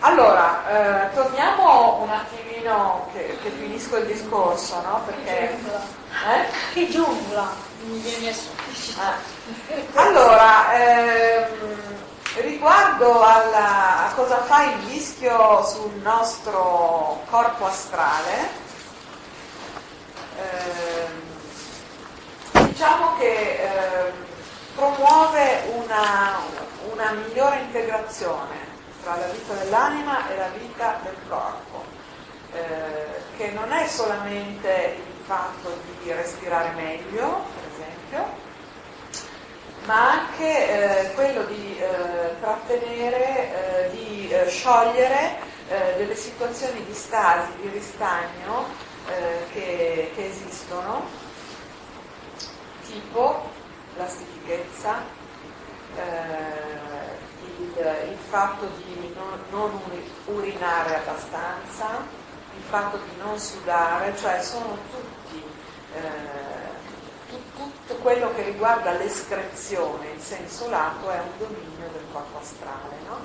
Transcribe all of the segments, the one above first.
allora, eh, torniamo un attimino che, che, finisco il discorso, no? Perché... Eh? Che giungla! Eh. Allora, ehm, riguardo alla, a cosa fa il vischio sul nostro corpo astrale, ehm, diciamo che ehm, promuove una, una migliore integrazione tra la vita dell'anima e la vita del corpo, eh, che non è solamente il fatto di respirare meglio, per esempio, ma anche eh, quello di eh, trattenere, eh, di eh, sciogliere eh, delle situazioni di stasi, di ristagno che, che esistono, tipo la stitichezza, il, il fatto di non, non, urinare abbastanza, il fatto di non sudare, cioè sono tutti, eh, tut, tutto quello che riguarda l'escrezione in senso lato è un dominio del corpo astrale. No?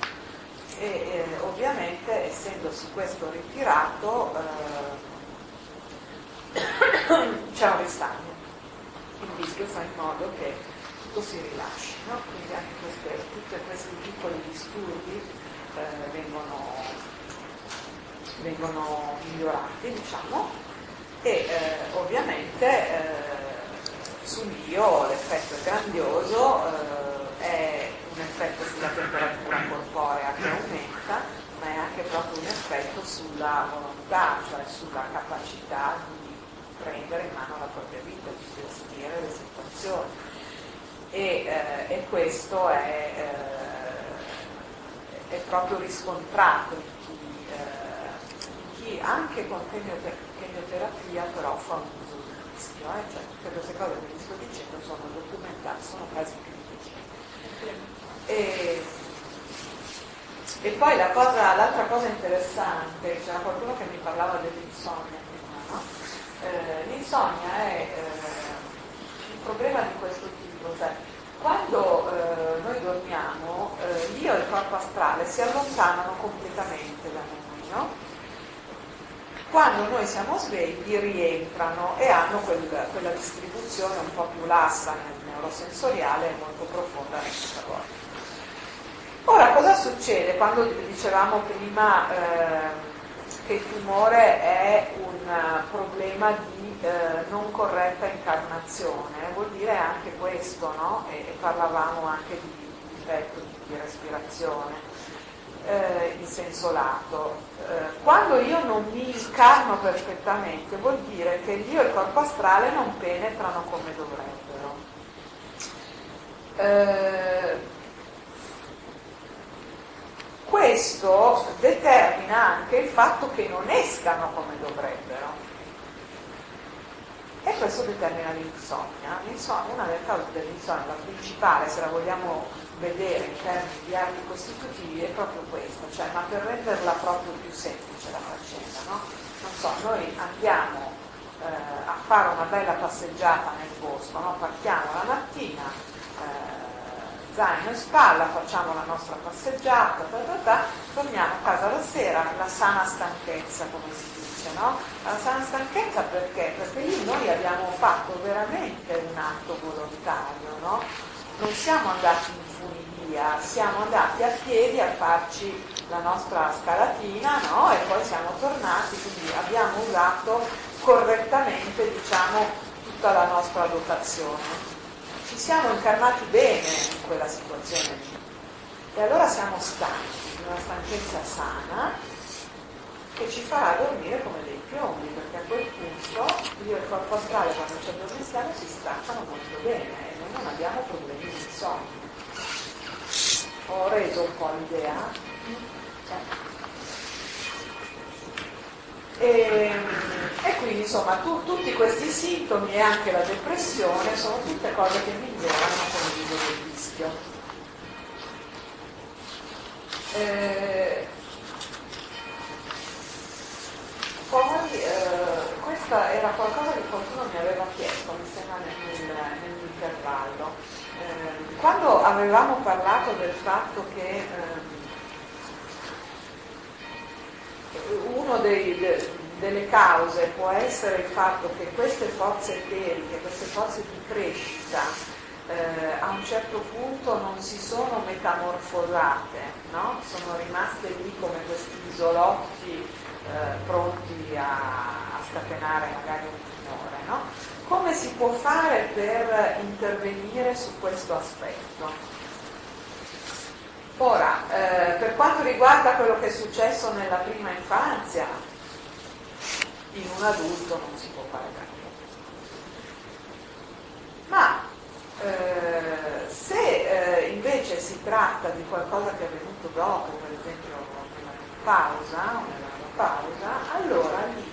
E eh, ovviamente essendosi questo ritirato eh, c'è un ristagno. Il rischio fa in modo che tutto si rilasci, no? quindi anche queste, tutti questi piccoli disturbi eh, vengono, vengono, migliorati, diciamo, e eh, ovviamente eh, sull'io l'effetto è grandioso, eh, è un effetto sulla temperatura corporea che aumenta, ma è anche proprio un effetto sulla volontà, cioè sulla capacità di prendere in mano la propria vita, di gestire le situazioni e, eh, e questo è, eh, è, proprio riscontrato in chi, eh, in chi anche con chemioterapia però fa un uso del rischio, eh? cioè tutte queste cose che vi sto dicendo sono documentate, sono casi critici. E, e poi la cosa, l'altra cosa interessante, c'era qualcuno che mi parlava dell'insonnia prima, no? eh, l'insonnia è eh, un problema di questo tipo cioè, quando eh, noi dormiamo, eh, l'io e il corpo astrale si allontanano completamente da noi, no? Quando noi siamo svegli rientrano e hanno quel, quella distribuzione un po' più lassa nel neurosensoriale e molto profonda nel cervello. Ora, cosa succede quando dicevamo prima eh, che il tumore è un problema di eh, non corretta incarnazione, vuol dire anche questo, no? e, e, parlavamo anche di difetto di, di respirazione eh, in senso lato. Eh, quando io non mi incarno perfettamente vuol dire che l'io e il corpo astrale non penetrano come dovrebbero. Eh, questo determina anche il fatto che non escano come dovrebbero e questo determina l'insonnia. l'insonnia. Una delle cause dell'insonnia, la principale, se la vogliamo vedere in termini di arti costitutivi, è proprio questa, cioè, ma per renderla proprio più semplice la faccenda, no? Non so, noi andiamo eh, a fare una bella passeggiata nel bosco, no? partiamo la mattina, zaino in spalla, facciamo la nostra passeggiata, ta, ta, ta, torniamo a casa la sera, la sana stanchezza, come si dice no? La sana stanchezza perché? Perché lì noi abbiamo fatto veramente un atto volontario, no? Non siamo andati in funivia, siamo andati a piedi a farci la nostra scalatina, no? E poi siamo tornati, quindi abbiamo usato correttamente, diciamo, tutta la nostra dotazione. Ci siamo incarnati bene in quella situazione lì. E allora siamo stanchi, una stanchezza sana, che ci farà dormire come dei piombi, perché a quel punto io e il corpo astrale quando ci addormentiamo si staccano molto bene e noi non abbiamo problemi di sonno. Ho reso un po' l'idea. E, e, quindi insomma tu, tutti questi sintomi e anche la depressione sono tutte cose che migliorano con il viso del rischio. Eh, Poi eh, questa era qualcosa che qualcuno mi aveva chiesto, mi sembra nel, nell'intervallo. Eh, quando avevamo parlato del fatto che eh, una delle cause può essere il fatto che queste forze eteriche, queste forze di crescita, eh, a un certo punto non si sono metamorfosate, no? sono rimaste lì come questi isolotti eh, pronti a, a, scatenare magari un tumore. No? Come si può fare per intervenire su questo aspetto? Ora, eh, per quanto riguarda quello che è successo nella prima infanzia, in un adulto non si può fare granché. Ma eh, se eh, invece si tratta di qualcosa che è avvenuto dopo, per esempio nella pausa, nella pausa, allora lì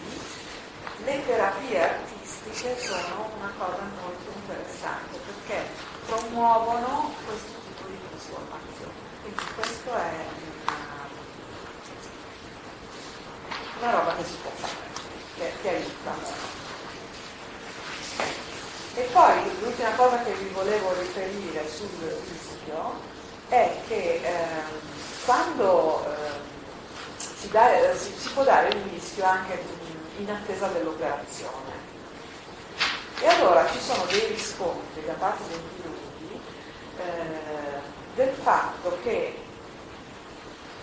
le terapie artistiche sono una cosa molto interessante perché promuovono questo tipo di trasformazione. Quindi questo è una, una roba che si può fare, che, aiuta. E poi l'ultima cosa che vi volevo riferire sul rischio è che eh, quando eh, si, dà, si, si, può dare il rischio anche in attesa dell'operazione. E allora ci sono dei riscontri da parte dei chirurghi eh, del fatto che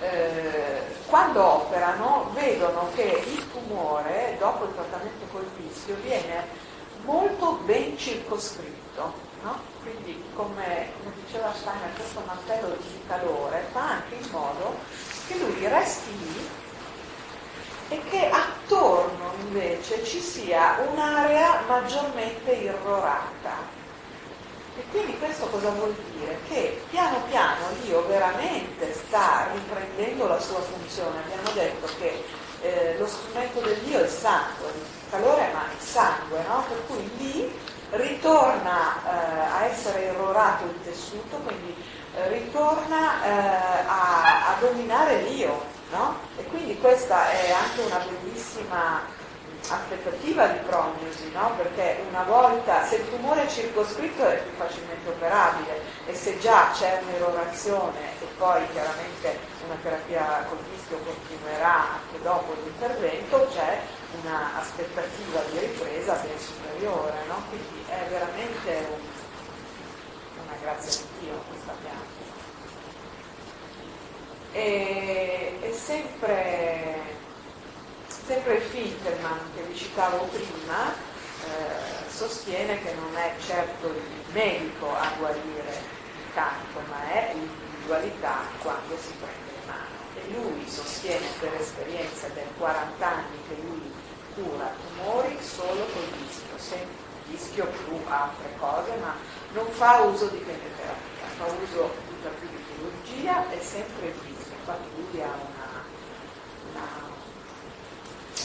eh, quando operano vedono che il tumore dopo il trattamento col rischio viene molto ben circoscritto, no? quindi come, come, diceva Steiner questo mantello di calore fa anche in modo che lui resti lì e che attorno invece ci sia un'area maggiormente irrorata. E quindi questo cosa vuol dire? Che piano piano l'io veramente sta riprendendo la sua funzione. Abbiamo detto che eh, lo strumento del Dio è il sangue, il calore ma il sangue, no? per cui lì ritorna eh, a essere irrorato il tessuto, quindi eh, ritorna eh, a, a, dominare l'io. No? E quindi questa è anche una bellissima aspettativa di prognosi, no? perché una volta, se il tumore è circoscritto è più facilmente operabile e se già c'è un'erorazione e poi chiaramente una terapia col rischio continuerà anche dopo l'intervento, c'è un'aspettativa di ripresa ben superiore, no? quindi è veramente un, una grazia di Dio questa pianta. E, e sempre Sempre il Finkelman che vi citavo prima eh, sostiene che non è certo il medico a guarire il canto, ma è l'individualità quando si prende in mano. E lui sostiene per esperienza del 40 anni che lui cura tumori solo col rischio, sempre rischio più altre cose, ma non fa uso di chemioterapia, fa uso tutta più di chirurgia e sempre il rischio. Infatti lui ha una, una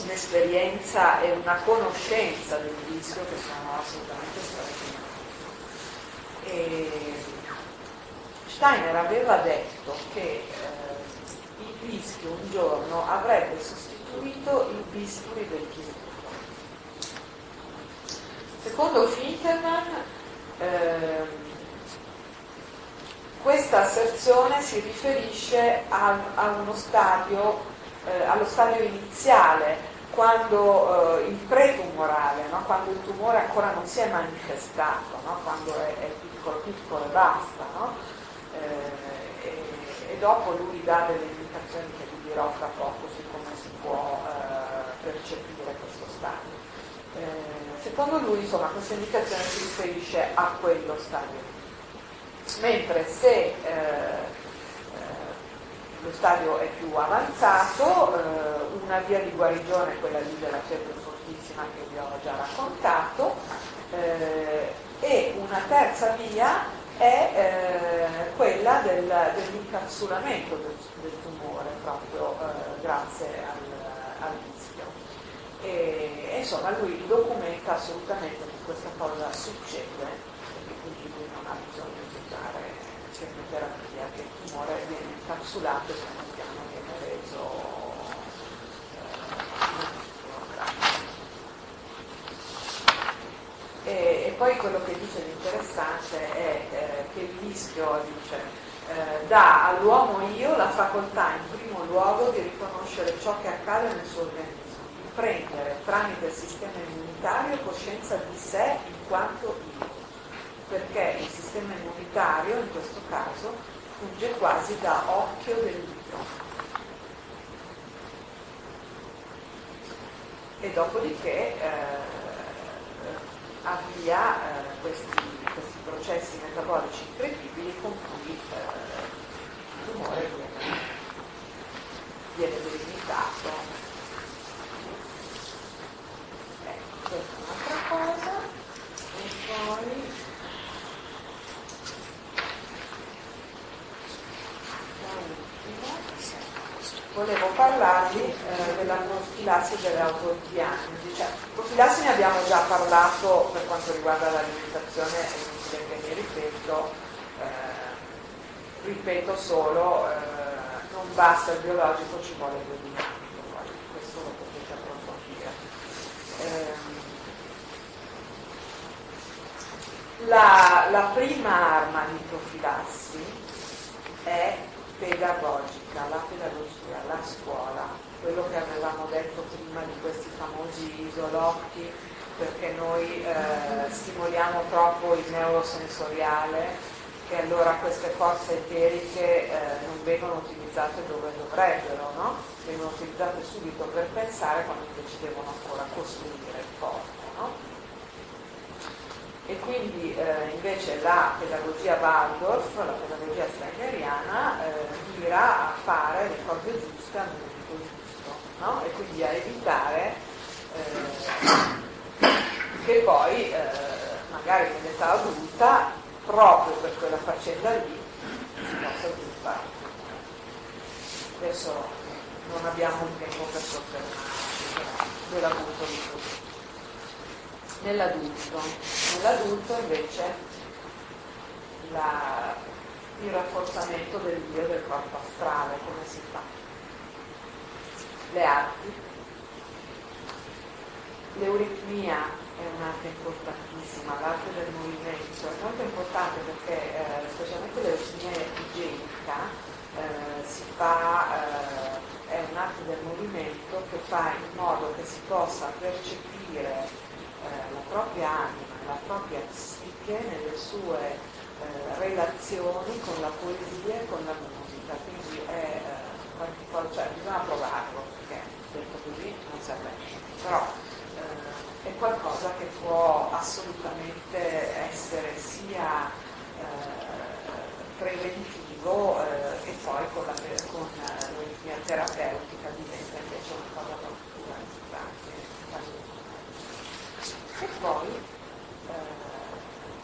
un'esperienza e una conoscenza del rischio che sono assolutamente straordinarie. Steiner aveva detto che eh, il rischio un giorno avrebbe sostituito il bisturi del chirurgo. Secondo Finkelman, eh, questa asserzione si riferisce a, a uno stadio eh, allo stadio iniziale, quando eh, il pretumorale, no? quando il tumore ancora non si è manifestato, no? quando è, è, piccolo piccolo e basta, no? eh, e, e, dopo lui dà delle indicazioni che vi dirò fra poco su come si può eh, percepire questo stadio. Eh, secondo lui insomma questa indicazione si riferisce a quello stadio. Mentre se eh, lo stadio è più avanzato, eh, una via di guarigione quella lì della febbre fortissima che vi ho già raccontato, eh, e una terza via è eh, quella del, dell'incapsulamento del, del, tumore proprio eh, grazie al, al rischio. E, insomma lui documenta assolutamente che questa cosa succede e quindi lui non ha bisogno di usare chemioterapia che il tumore viene incapsulato e piano piano viene reso eh, e, e, poi quello che dice di interessante è eh, che il rischio dice, eh, dà all'uomo io la facoltà in primo luogo di riconoscere ciò che accade nel suo organismo, di prendere tramite il sistema immunitario coscienza di sé in quanto io, perché il sistema immunitario in questo caso funge quasi da occhio dell'io. E dopodiché eh, avvia eh, questi, questi, processi metabolici incredibili con cui eh, il tumore viene, viene delimitato. Ecco, questa è un'altra cosa. E poi volevo parlarvi eh, della profilassi delle autodiagnosi. Cioè, profilassi ne abbiamo già parlato per quanto riguarda l'alimentazione, è inutile che mi ripeto, eh, ripeto solo, eh, non basta il biologico, ci vuole il biodinamico, questo lo potete approfondire. Ehm, la, la prima arma di profilassi è pedagogica, la pedagogia, la scuola, quello che avevamo detto prima di questi famosi isolotti, perché noi eh, stimoliamo troppo il neurosensoriale e allora queste forze eteriche eh, non vengono utilizzate dove dovrebbero, no? vengono utilizzate subito per pensare quando invece devono ancora costruire il corpo. No? E quindi eh, invece la pedagogia Waldorf, la pedagogia steineriana, eh, mira a fare le cose giuste al momento giusto no? e quindi a evitare eh, che poi eh, magari nell'età adulta proprio per quella faccenda lì si possa sviluppare. Adesso non abbiamo il tempo per soffermarci, ve la butto di tutto nell'adulto. Nell'adulto invece la, il rafforzamento del io del corpo astrale, come si fa? Le arti. L'euritmia è un'arte importantissima, l'arte del movimento è molto importante perché eh, specialmente l'euritmia igienica eh, si fa, eh, è un'arte del movimento che fa in modo che si possa percepire propria anima, la propria psiche nelle sue eh, relazioni con la poesia e con la musica, quindi è eh, cioè, bisogna provarlo, perché detto così non serve, però eh, è qualcosa che può assolutamente essere sia eh, preventivo e poi con la, con la terapeutica diventa invece una cosa proprio e poi eh,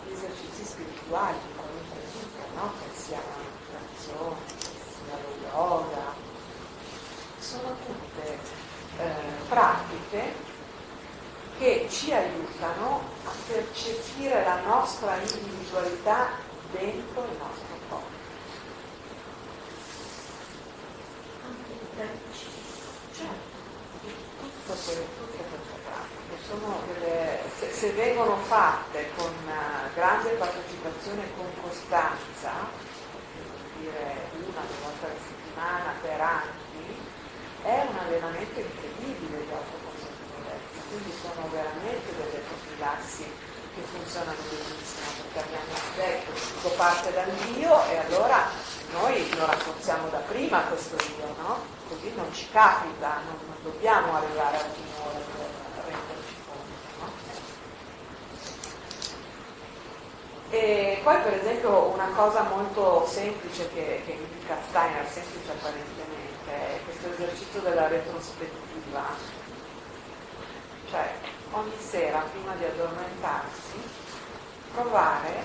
gli esercizi spirituali qualunque tipo, no? che sia la meditazione, che sia lo yoga, sono tutte eh, pratiche che ci aiutano a percepire la nostra individualità dentro il nostro corpo. Anche i tecnici. Certo, tutto quello delle, se, vengono fatte con uh, grande partecipazione e con costanza, dire una due volte alla settimana per anni, è un allenamento incredibile di autoconsapevolezza, quindi sono veramente delle profilassi che funzionano benissimo, perché abbiamo detto tutto parte dall'io e allora noi lo rafforziamo da prima questo io, no? Così non ci capita, non, non dobbiamo arrivare al timore E poi per esempio una cosa molto semplice che, che indica Steiner, semplice apparentemente, è questo esercizio della retrospettiva. Cioè ogni sera prima di addormentarsi provare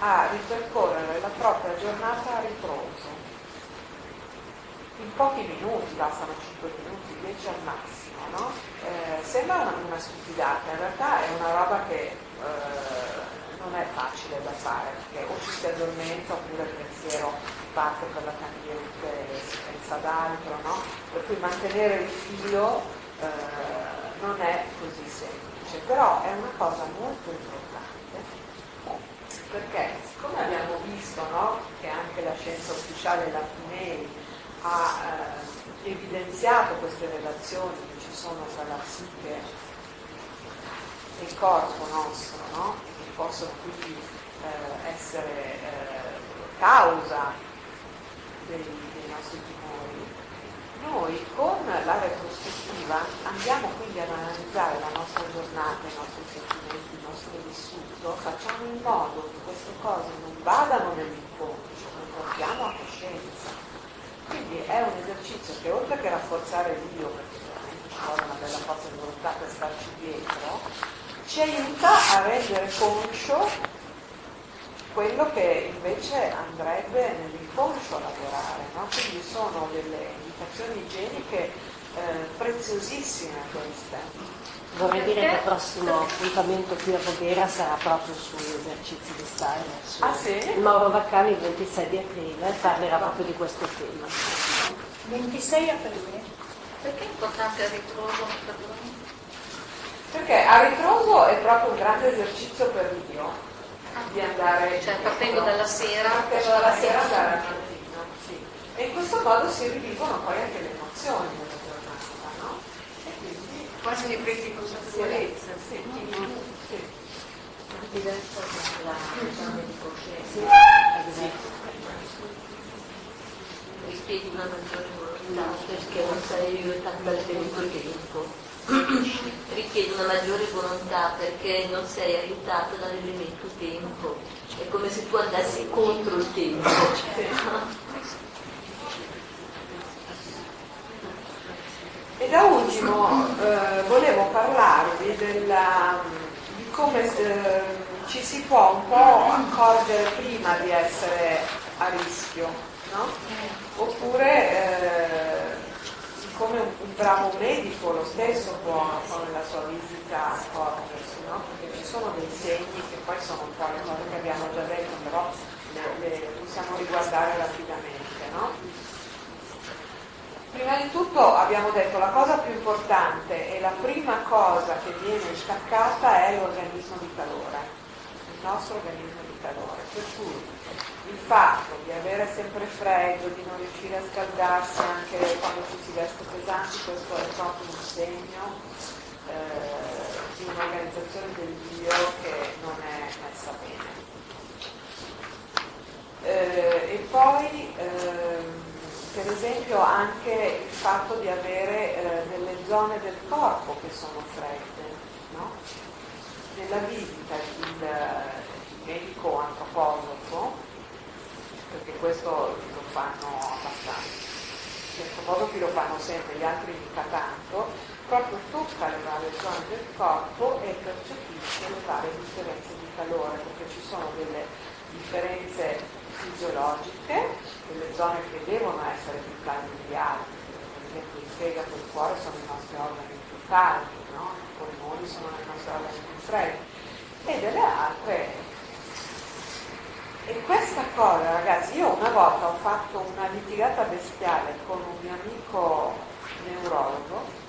a ripercorrere la propria giornata a ritroso. In pochi minuti, bastano 5 minuti, 10 al massimo, no? eh, sembra una, una, stupidata, in realtà è una roba che eh, non è facile da fare perché o ci si addormenta oppure il pensiero parte per la candiruta e si pensa ad altro, no? Per cui mantenere il filo eh, non è così semplice, però è una cosa molto importante perché siccome abbiamo visto no, che anche la scienza ufficiale, la PNEI, ha eh, evidenziato queste relazioni che ci sono tra la psiche il corpo nostro, no? che possono quindi eh, essere eh, causa dei, dei nostri tumori, noi con la retrospettiva andiamo quindi ad analizzare la nostra giornata, i nostri sentimenti, il nostro vissuto, facciamo in modo che queste cose non vadano nell'inconscio, le portiamo a coscienza. Quindi è un esercizio che oltre che rafforzare l'io, perché veramente ci vuole una bella forza di volontà per starci dietro, ci aiuta a rendere conscio quello che invece andrebbe nell'inconscio a lavorare. No? Quindi sono delle indicazioni igieniche eh, preziosissime queste. Vorrei dire che il prossimo appuntamento qui a Voghera sarà proprio sugli esercizi di Steiner. Su ah, sì? Mauro Vaccani il 26 di aprile parlerà proprio di questo tema. 26 aprile? Perché è importante il ritroso? Perché a ritroso è proprio un grande esercizio per l'io di andare cioè partendo dalla sera partendo dalla sera andare al mattino sì. e in questo modo si rivivono poi anche le emozioni della giornata no? e quindi quasi ne prendi consapevolezza. Sì, sì. diversa dalla esame di coscienza. Sì. richiedi una maggiore volontà perché non sei aiutato dal tempo richiede una maggiore volontà perché non sei aiutato dall'elemento tempo. È come se tu andassi contro il tempo. E da ultimo eh, volevo parlarvi della, di come eh, ci si può un po' accorgere prima di essere a rischio, no? Oppure eh, bravo medico lo stesso può con la sua visita accorgersi, no? perché ci sono dei segni che poi sono un po' le cose che abbiamo già detto, però le, le possiamo riguardare rapidamente. No? Prima di tutto abbiamo detto la cosa più importante e la prima cosa che viene staccata è l'organismo di calore, il nostro organismo di calore. Per cui il fatto di avere sempre freddo, di non riuscire a scaldarsi anche quando ci si veste pesanti, questo è proprio un segno eh, di un'organizzazione del Dio che non è messa bene. Eh, e poi ehm, per esempio anche il fatto di avere eh, delle zone del corpo che sono fredde. No? Nella visita il, il medico antroposofo perché questo lo fanno abbastanza. In questo modo qui lo fanno sempre, gli altri mica tanto, proprio tocca le varie zone del corpo e percepisce le varie differenze di calore, perché ci sono delle differenze fisiologiche, delle zone che devono essere più calde di altre, per esempio il fegato e il cuore sono i nostri organi più caldi, no? i polmoni sono i nostri organi più freddi, e delle altre e questa cosa, ragazzi, io una volta ho fatto una litigata bestiale con un mio amico neurologo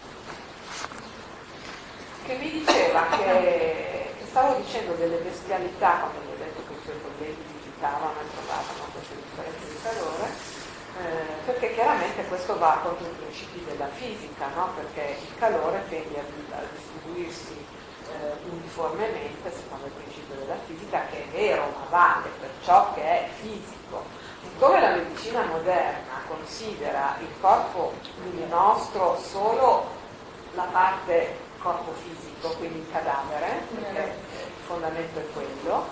che mi diceva che, che stavo dicendo delle bestialità quando gli ho detto che i suoi colleghi visitavano e trovavano queste differenze di calore, eh, perché chiaramente questo va contro i principi della fisica, no? perché il calore tende a, a distribuirsi eh, uniformemente secondo il principio della fisica che è vero ma vale per ciò che è fisico. Siccome la medicina moderna considera il corpo nostro solo la parte corpo fisico, quindi il cadavere, perché il fondamento è quello,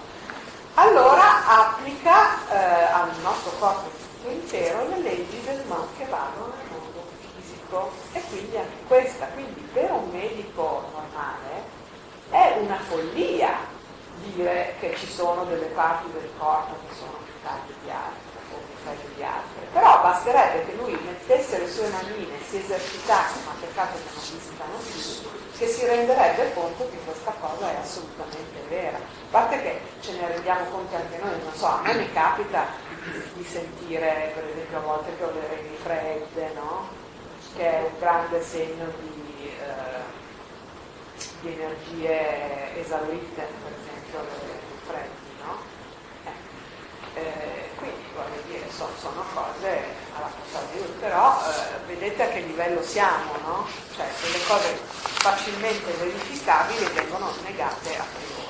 allora applica eh, al nostro corpo intero le leggi del mondo che vanno nel mondo fisico e quindi anche questa. Quindi per un medico normale è una follia dire che ci sono delle parti del corpo che sono più calde di altre o più fredde di altre, però basterebbe che lui mettesse le sue manine, si esercitasse, ma peccato che non visitano più, che si renderebbe conto che questa cosa è assolutamente vera. A parte che ce ne rendiamo conto anche noi, non so, a me mi capita di, sentire per esempio a volte che ho le reni fredde, no? che è un grande segno di... Eh, di energie esaurite, per esempio risolvere i freddi, no? Eh, eh, quindi voglio dire, so, sono cose alla portata di tutti, però eh, vedete a che livello siamo, no? Cioè delle cose facilmente verificabili vengono negate a priori.